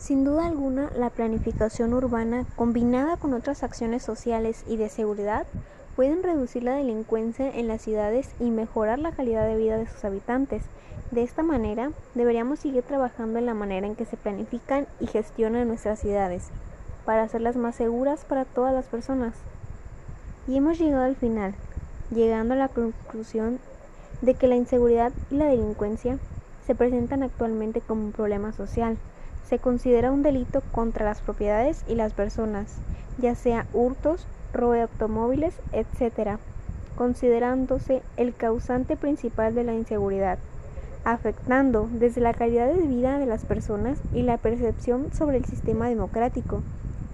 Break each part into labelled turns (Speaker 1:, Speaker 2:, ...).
Speaker 1: Sin duda alguna, la planificación urbana, combinada con otras acciones sociales y de seguridad, pueden reducir la delincuencia en las ciudades y mejorar la calidad de vida de sus habitantes. De esta manera, deberíamos seguir trabajando en la manera en que se planifican y gestionan nuestras ciudades, para hacerlas más seguras para todas las personas. Y hemos llegado al final, llegando a la conclusión de que la inseguridad y la delincuencia se presentan actualmente como un problema social se considera un delito contra las propiedades y las personas, ya sea hurtos, robo de automóviles, etc., considerándose el causante principal de la inseguridad, afectando desde la calidad de vida de las personas y la percepción sobre el sistema democrático,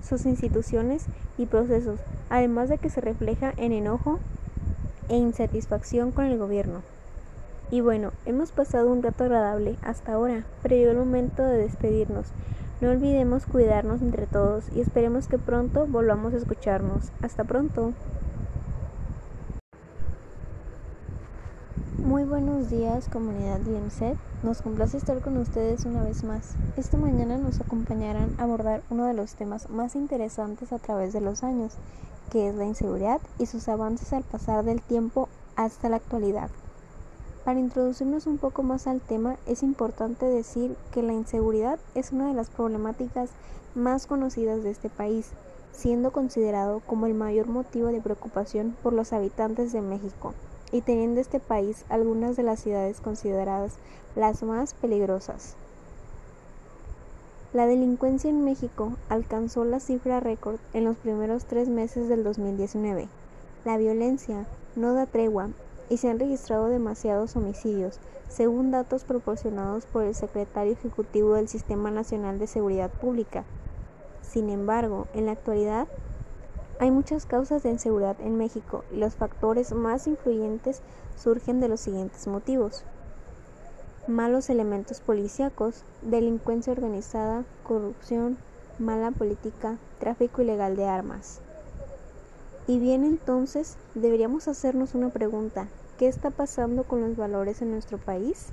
Speaker 1: sus instituciones y procesos, además de que se refleja en enojo e insatisfacción con el gobierno. Y bueno, hemos pasado un rato agradable hasta ahora, pero llegó el momento de despedirnos. No olvidemos cuidarnos entre todos y esperemos que pronto volvamos a escucharnos. Hasta pronto. Muy buenos días comunidad DMZ, nos complace estar con ustedes una vez más. Esta mañana nos acompañarán a abordar uno de los temas más interesantes a través de los años, que es la inseguridad y sus avances al pasar del tiempo hasta la actualidad. Para introducirnos un poco más al tema, es importante decir que la inseguridad es una de las problemáticas más conocidas de este país, siendo considerado como el mayor motivo de preocupación por los habitantes de México y teniendo este país algunas de las ciudades consideradas las más peligrosas. La delincuencia en México alcanzó la cifra récord en los primeros tres meses del 2019. La violencia no da tregua y se han registrado demasiados homicidios, según datos proporcionados por el secretario ejecutivo del Sistema Nacional de Seguridad Pública. Sin embargo, en la actualidad hay muchas causas de inseguridad en México y los factores más influyentes surgen de los siguientes motivos. Malos elementos policíacos, delincuencia organizada, corrupción, mala política, tráfico ilegal de armas. Y bien entonces deberíamos hacernos una pregunta. ¿Qué está pasando con los valores en nuestro país?